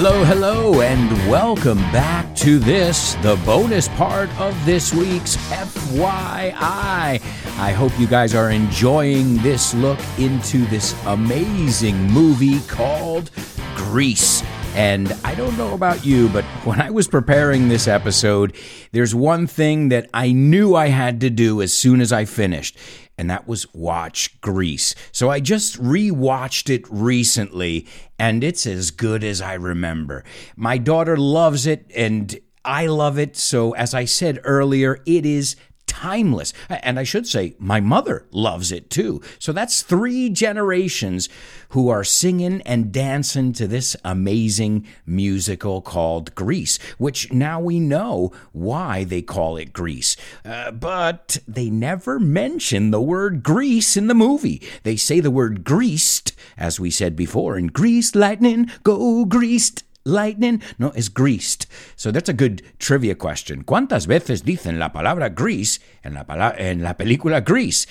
Hello, hello, and welcome back to this, the bonus part of this week's FYI. I hope you guys are enjoying this look into this amazing movie called Grease. And I don't know about you, but when I was preparing this episode, there's one thing that I knew I had to do as soon as I finished, and that was watch Grease. So I just rewatched it recently, and it's as good as I remember. My daughter loves it, and I love it. So, as I said earlier, it is timeless. And I should say, my mother loves it too. So that's three generations who are singing and dancing to this amazing musical called Grease, which now we know why they call it Grease. Uh, but they never mention the word grease in the movie. They say the word greased, as we said before, in grease lightning, go greased lightning? No, es greased. So that's a good trivia question. ¿Cuántas veces dicen la palabra grease en la, pala en la película Grease?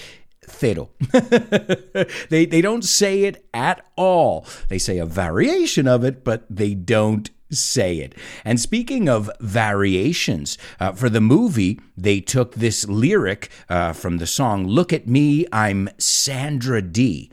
They, they don't say it at all. They say a variation of it, but they don't say it. And speaking of variations, uh, for the movie, they took this lyric uh, from the song Look at Me, I'm Sandra Dee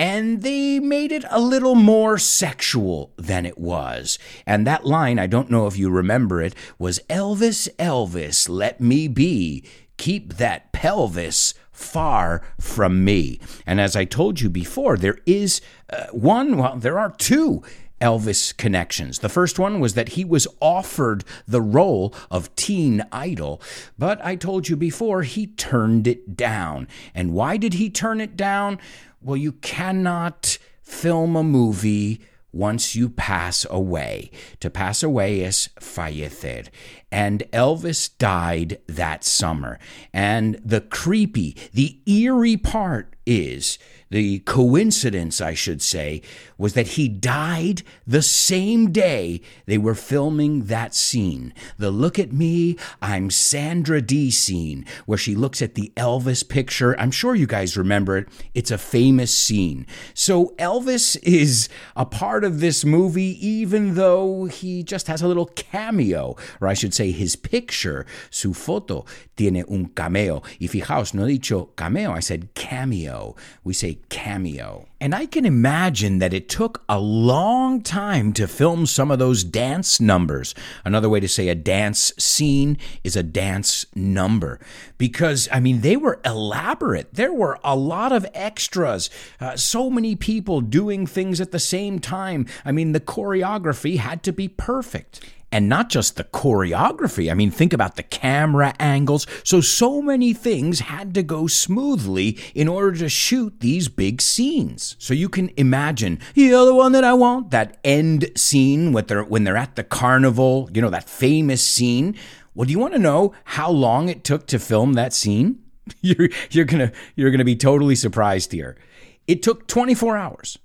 and they made it a little more sexual than it was. And that line, I don't know if you remember it, was Elvis, Elvis, let me be. Keep that pelvis far from me. And as I told you before, there is uh, one, well, there are two Elvis connections. The first one was that he was offered the role of teen idol, but I told you before he turned it down. And why did he turn it down? Well, you cannot film a movie once you pass away. To pass away is fallecer. And Elvis died that summer. And the creepy, the eerie part is the coincidence, I should say, was that he died the same day they were filming that scene. The Look at Me, I'm Sandra Dee scene, where she looks at the Elvis picture. I'm sure you guys remember it. It's a famous scene. So Elvis is a part of this movie, even though he just has a little cameo, or I should say his picture, su foto, tiene un cameo. Y fijaos, no he dicho cameo, I said cameo. We say cameo. And I can imagine that it took a long time to film some of those dance numbers. Another way to say a dance scene is a dance number. Because, I mean, they were elaborate. There were a lot of extras, uh, so many people doing things at the same time. I mean, the choreography had to be perfect and not just the choreography. I mean, think about the camera angles. So, so many things had to go smoothly in order to shoot these big scenes. So, you can imagine, you're the one that I want, that end scene when they're, when they're at the carnival, you know, that famous scene. Well, do you want to know how long it took to film that scene? You're, you're gonna you're gonna be totally surprised here. It took 24 hours.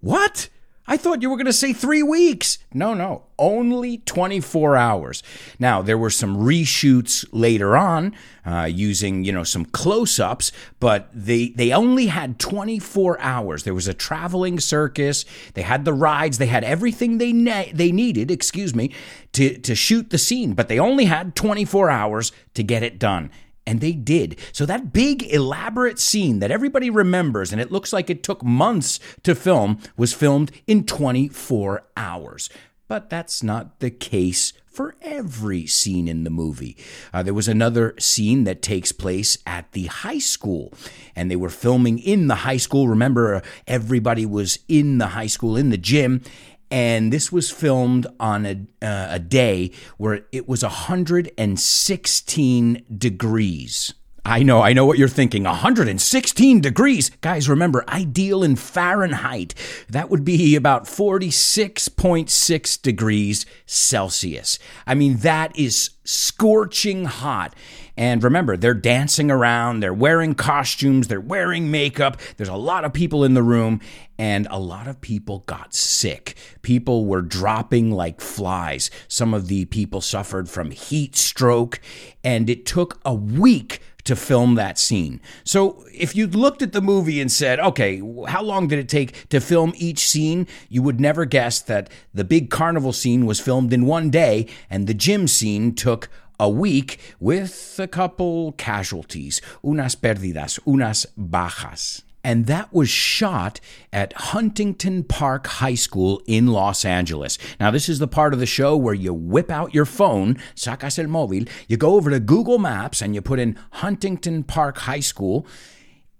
What? I thought you were going to say three weeks. No, no, only 24 hours. Now, there were some reshoots later on uh, using, you know, some close ups, but they, they only had 24 hours. There was a traveling circus. They had the rides. They had everything they, ne- they needed, excuse me, to, to shoot the scene, but they only had 24 hours to get it done. And they did. So that big, elaborate scene that everybody remembers, and it looks like it took months to film, was filmed in 24 hours. But that's not the case for every scene in the movie. Uh, there was another scene that takes place at the high school, and they were filming in the high school. Remember, uh, everybody was in the high school, in the gym, and this was filmed on a, uh, a day where it was 116 degrees. I know, I know what you're thinking. 116 degrees. Guys, remember, ideal in Fahrenheit. That would be about 46.6 degrees Celsius. I mean, that is scorching hot. And remember, they're dancing around, they're wearing costumes, they're wearing makeup. There's a lot of people in the room, and a lot of people got sick. People were dropping like flies. Some of the people suffered from heat stroke, and it took a week to film that scene. So if you looked at the movie and said, okay, how long did it take to film each scene? You would never guess that the big carnival scene was filmed in one day and the gym scene took a week with a couple casualties, unas pérdidas, unas bajas and that was shot at Huntington Park High School in Los Angeles. Now, this is the part of the show where you whip out your phone, sacas el móvil, you go over to Google Maps and you put in Huntington Park High School.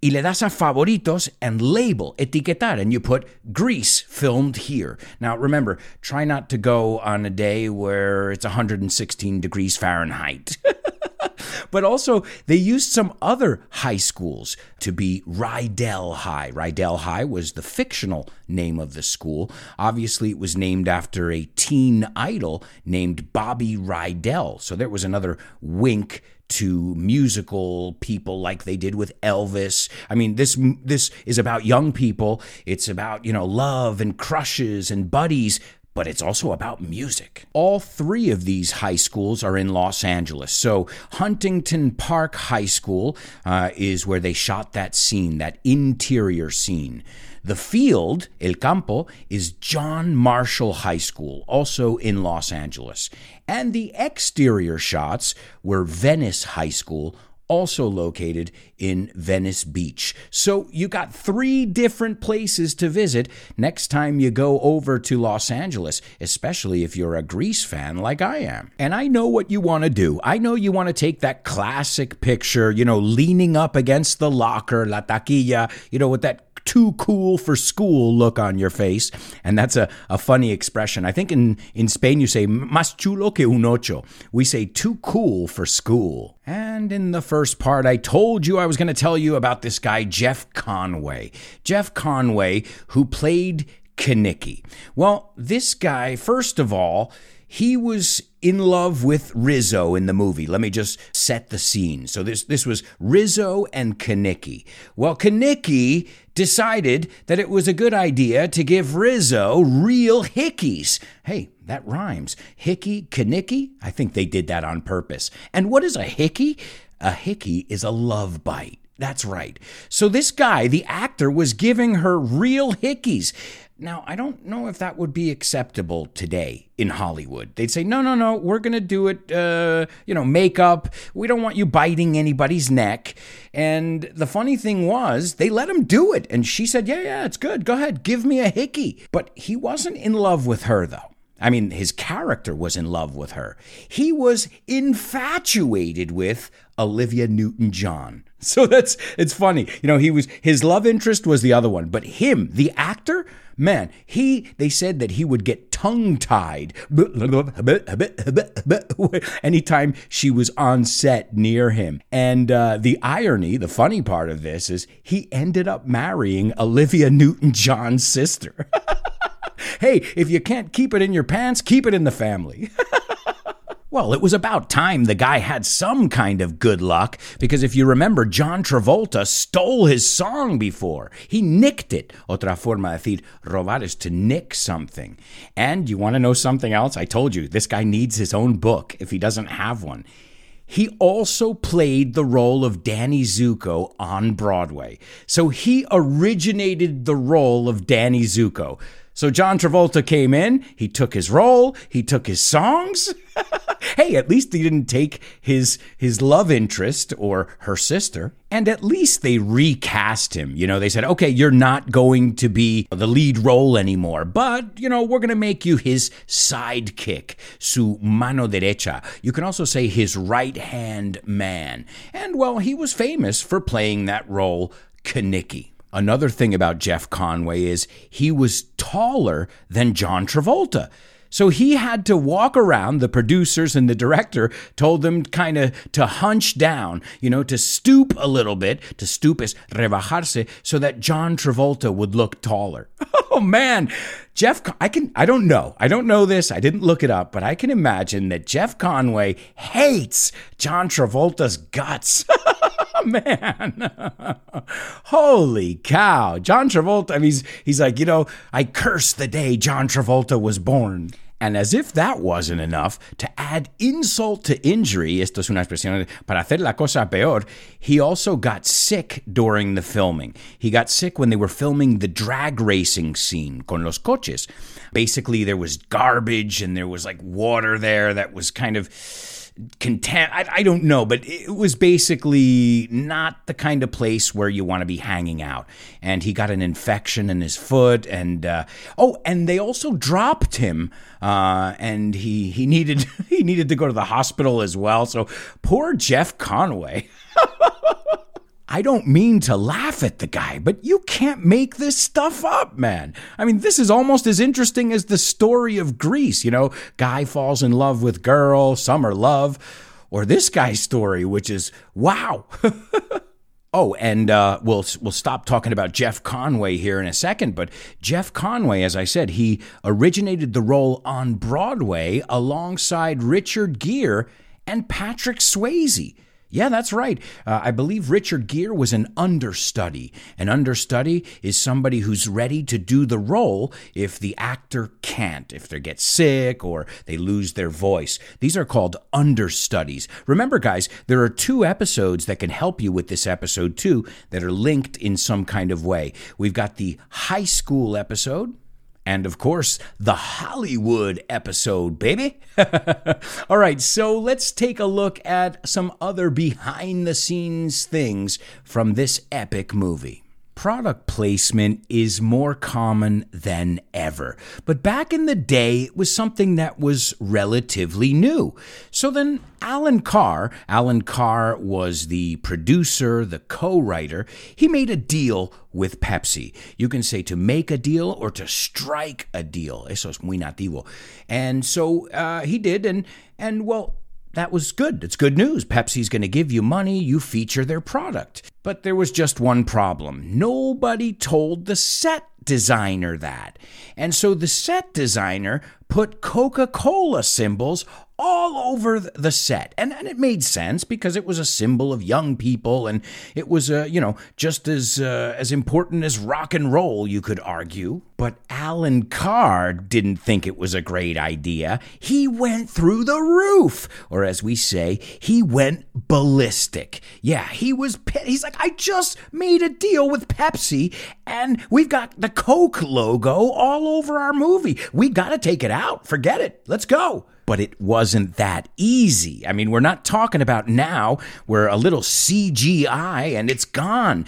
Y le das a favoritos and label, etiquetar, and you put Grease filmed here. Now remember, try not to go on a day where it's 116 degrees Fahrenheit. but also, they used some other high schools to be Rydell High. Rydell High was the fictional name of the school. Obviously, it was named after a teen idol named Bobby Rydell. So there was another wink to musical people like they did with Elvis. I mean, this this is about young people. It's about, you know, love and crushes and buddies, but it's also about music. All three of these high schools are in Los Angeles. So, Huntington Park High School uh, is where they shot that scene, that interior scene. The field, El Campo, is John Marshall High School, also in Los Angeles. And the exterior shots were Venice High School, also located in Venice Beach. So you got three different places to visit next time you go over to Los Angeles, especially if you're a Grease fan like I am. And I know what you want to do. I know you want to take that classic picture, you know, leaning up against the locker, la taquilla, you know, with that too cool for school look on your face. And that's a, a funny expression. I think in, in Spain you say más chulo que un ocho. We say too cool for school. And in the first part, I told you I was going to tell you about this guy, Jeff Conway. Jeff Conway, who played Kenickie. Well, this guy, first of all, he was in love with Rizzo in the movie. Let me just set the scene. So this this was Rizzo and Kenickie. Well, Kenickie decided that it was a good idea to give Rizzo real hickeys. Hey, that rhymes. Hickey, Kenickie? I think they did that on purpose. And what is a hickey? A hickey is a love bite. That's right. So this guy, the actor, was giving her real hickeys. Now, I don't know if that would be acceptable today in Hollywood. They'd say, no, no, no, we're going to do it, uh, you know, makeup. We don't want you biting anybody's neck. And the funny thing was, they let him do it. And she said, yeah, yeah, it's good. Go ahead, give me a hickey. But he wasn't in love with her, though. I mean, his character was in love with her. He was infatuated with Olivia Newton John. So that's it's funny. You know, he was his love interest was the other one, but him, the actor, man, he they said that he would get tongue tied anytime she was on set near him. And uh, the irony, the funny part of this is he ended up marrying Olivia Newton John's sister. hey, if you can't keep it in your pants, keep it in the family. Well, it was about time the guy had some kind of good luck, because if you remember, John Travolta stole his song before. He nicked it. Otra forma de decir robar is to nick something. And you want to know something else? I told you, this guy needs his own book if he doesn't have one. He also played the role of Danny Zuko on Broadway. So he originated the role of Danny Zuko. So John Travolta came in, he took his role, he took his songs. hey, at least he didn't take his his love interest or her sister. And at least they recast him. You know, they said, okay, you're not going to be the lead role anymore, but, you know, we're going to make you his sidekick, su mano derecha. You can also say his right hand man. And, well, he was famous for playing that role, Kenickie. Another thing about Jeff Conway is he was taller than John Travolta. So he had to walk around. The producers and the director told them kind of to hunch down, you know, to stoop a little bit. To stoop is rebajarse, so that John Travolta would look taller. Oh man, Jeff, I can, I don't know. I don't know this. I didn't look it up, but I can imagine that Jeff Conway hates John Travolta's guts. man. Holy cow. John Travolta, I mean, he's, he's like, you know, I curse the day John Travolta was born. And as if that wasn't enough, to add insult to injury, esto es una expresión para hacer la cosa peor, he also got sick during the filming. He got sick when they were filming the drag racing scene con los coches. Basically, there was garbage and there was like water there that was kind of content. I, I, don't know, but it was basically not the kind of place where you want to be hanging out. And he got an infection in his foot, and uh, oh, and they also dropped him, uh, and he he needed he needed to go to the hospital as well. So poor Jeff Conway. I don't mean to laugh at the guy, but you can't make this stuff up, man. I mean, this is almost as interesting as the story of Grease. You know, guy falls in love with girl, summer love, or this guy's story, which is wow. Oh, and uh, we'll we'll stop talking about Jeff Conway here in a second. But Jeff Conway, as I said, he originated the role on Broadway alongside Richard Gere and Patrick Swayze. Yeah, that's right. Uh, I believe Richard Gere was an understudy. An understudy is somebody who's ready to do the role if the actor can't, if they get sick or they lose their voice. These are called understudies. Remember, guys, there are two episodes that can help you with this episode, too, that are linked in some kind of way. We've got the high school episode and of course, the Hollywood episode, baby. All right, so let's take a look at some other behind the scenes things from this epic movie product placement is more common than ever. But back in the day, it was something that was relatively new. So then, Allan Carr, Allan Carr was the producer, the co writer, he made a deal with Pepsi. You can say to make a deal or to strike a deal. Eso es muy nativo. And so uh, he did, and, and well, that was good. It's good news. Pepsi's going to give you money, you feature their product. But there was just one problem. Nobody told the set designer that. And so the set designer put Coca Cola symbols all over the set. And, and it made sense because it was a symbol of young people and it was, uh, you know, just as, uh, as important as rock and roll, you could argue. But Allan Carr didn't think it was a great idea. He went through the roof, or as we say, he went ballistic. Yeah, he was, he's like, I just made a deal with Pepsi and we've got the Coke logo all over our movie. We got to take it out. Forget it. Let's go but it wasn't that easy. I mean, we're not talking about now where a little CGI and it's gone.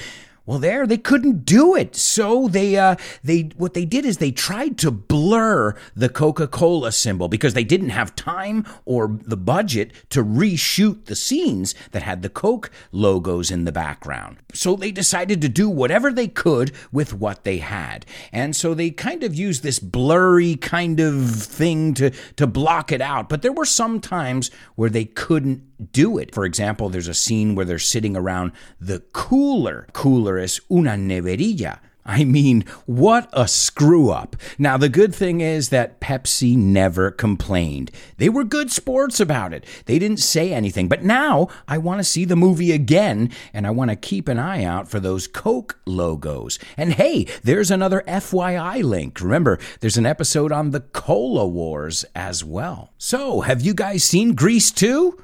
Well, there they couldn't do it, so they uh, they what they did is they tried to blur the Coca-Cola symbol because they didn't have time or the budget to reshoot the scenes that had the Coke logos in the background. So they decided to do whatever they could with what they had, and so they kind of used this blurry kind of thing to to block it out. But there were some times where they couldn't do it. For example, there's a scene where they're sitting around the cooler. Cooler is una neverilla. I mean, what a screw up. Now, the good thing is that Pepsi never complained. They were good sports about it. They didn't say anything. But now I want to see the movie again, and I want to keep an eye out for those Coke logos. And hey, there's another FYI link. Remember, there's an episode on the Cola Wars as well. So, have you guys seen Grease 2?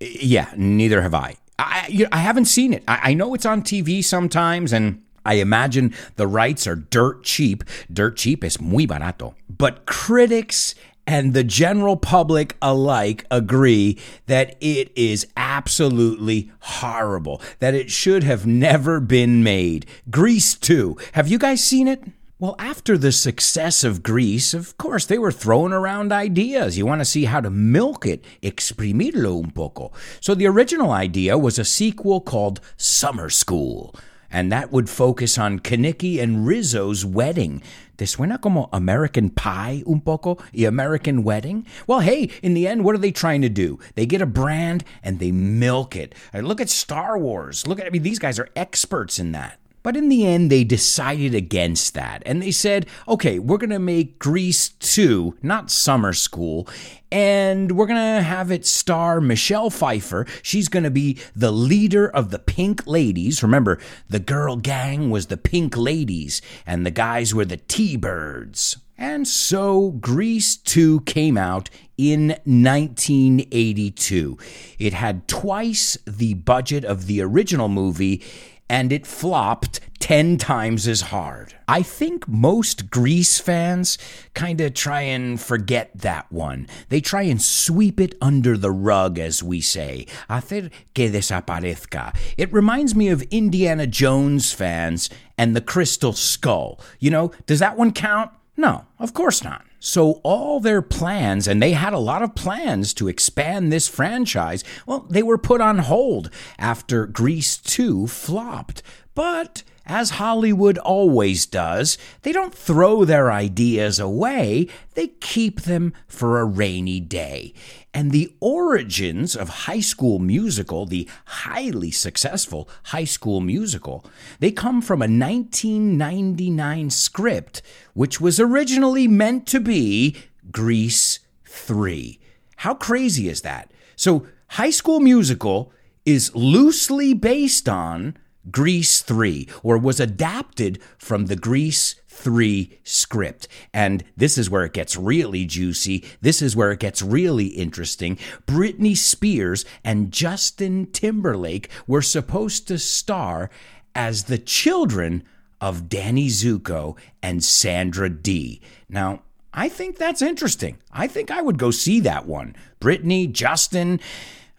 Yeah, neither have I. I, you know, I haven't seen it. I, I know it's on TV sometimes, and I imagine the rights are dirt cheap. Dirt cheap es muy barato. But critics and the general public alike agree that it is absolutely horrible, that it should have never been made. Grease 2. Have you guys seen it? Well, after the success of Grease, of course, they were throwing around ideas. You want to see how to milk it, exprimirlo un poco. So the original idea was a sequel called Summer School, and that would focus on Kenickie and Rizzo's wedding. ¿Te suena como American Pie un poco? Y American Wedding? Well, hey, in the end, what are they trying to do? They get a brand and they milk it. Look at Star Wars. Look at, I mean, these guys are experts in that. But in the end, they decided against that. And they said, okay, we're going to make Grease 2, not Summer School. And we're going to have it star Michelle Pfeiffer. She's going to be the leader of the Pink Ladies. Remember, the girl gang was the Pink Ladies, and the guys were the T Birds. And so Grease 2 came out in 1982. It had twice the budget of the original movie and it flopped 10 times as hard. I think most Grease fans kind of try and forget that one. They try and sweep it under the rug, as we say. Hacer que desaparezca. It reminds me of Indiana Jones fans and the Crystal Skull. You know, does that one count? No, of course not. So, all their plans, and they had a lot of plans to expand this franchise, well, they were put on hold after Grease 2 flopped. But as Hollywood always does, they don't throw their ideas away, they keep them for a rainy day. And the origins of High School Musical, the highly successful High School Musical, they come from a 1999 script, which was originally meant to be Grease 3. How crazy is that? So, High School Musical is loosely based on Grease 3, or was adapted from the Grease 3 script. And this is where it gets really juicy. This is where it gets really interesting. Britney Spears and Justin Timberlake were supposed to star as the children of Danny Zuko and Sandra Dee. Now, I think that's interesting. I think I would go see that one. Britney, Justin,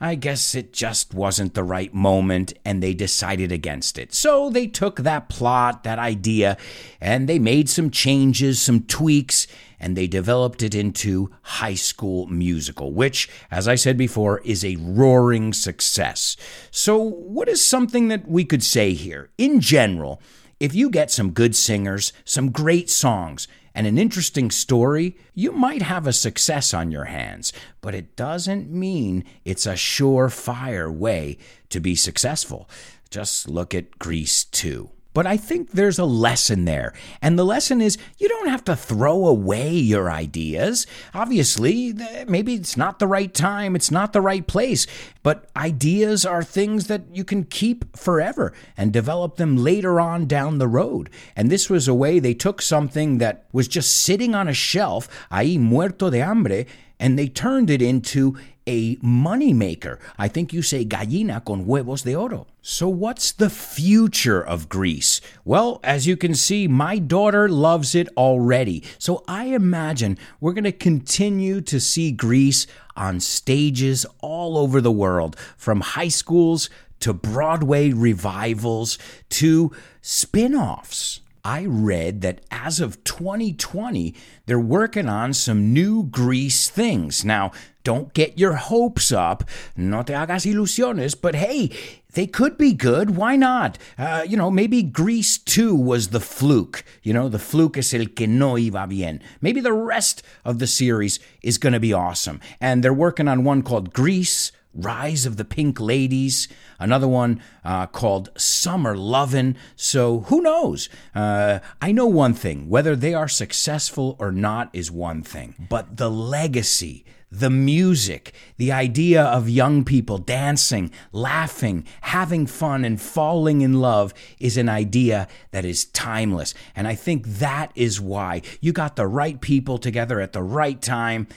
I guess it just wasn't the right moment and they decided against it. So they took that plot, that idea, and they made some changes, some tweaks, and they developed it into High School Musical, which, as I said before, is a roaring success. So, what is something that we could say here? In general, if you get some good singers, some great songs, and an interesting story, you might have a success on your hands, but it doesn't mean it's a surefire way to be successful. Just look at Grease 2. But I think there's a lesson there. And the lesson is you don't have to throw away your ideas. Obviously, maybe it's not the right time, it's not the right place. But ideas are things that you can keep forever and develop them later on down the road. And this was a way they took something that was just sitting on a shelf, ahí muerto de hambre, and they turned it into a moneymaker. I think you say gallina con huevos de oro. So, what's the future of Grease? Well, as you can see, my daughter loves it already. So, I imagine we're going to continue to see Grease on stages all over the world, from high schools to Broadway revivals to spin offs. I read that as of 2020, they're working on some new Grease things. Now, don't get your hopes up, no te hagas ilusiones, but hey, they could be good. Why not? Uh, you know, maybe Grease 2 was the fluke. You know, the fluke es el que no iba bien. Maybe the rest of the series is going to be awesome. And they're working on one called Grease Rise of the Pink Ladies, another one uh, called Summer Lovin'. So who knows? Uh, I know one thing whether they are successful or not is one thing, but the legacy, the music, the idea of young people dancing, laughing, having fun, and falling in love is an idea that is timeless. And I think that is why you got the right people together at the right time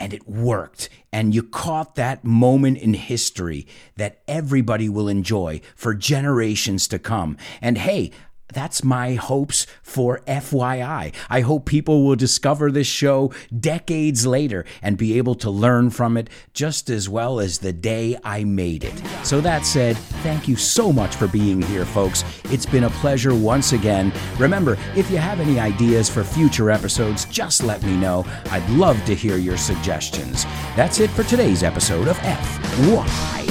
and it worked. And you caught that moment in history that everybody will enjoy for generations to come. And hey, that's my hopes for FYI. I hope people will discover this show decades later and be able to learn from it just as well as the day I made it. So, that said, thank you so much for being here, folks. It's been a pleasure once again. Remember, if you have any ideas for future episodes, just let me know. I'd love to hear your suggestions. That's it for today's episode of FYI.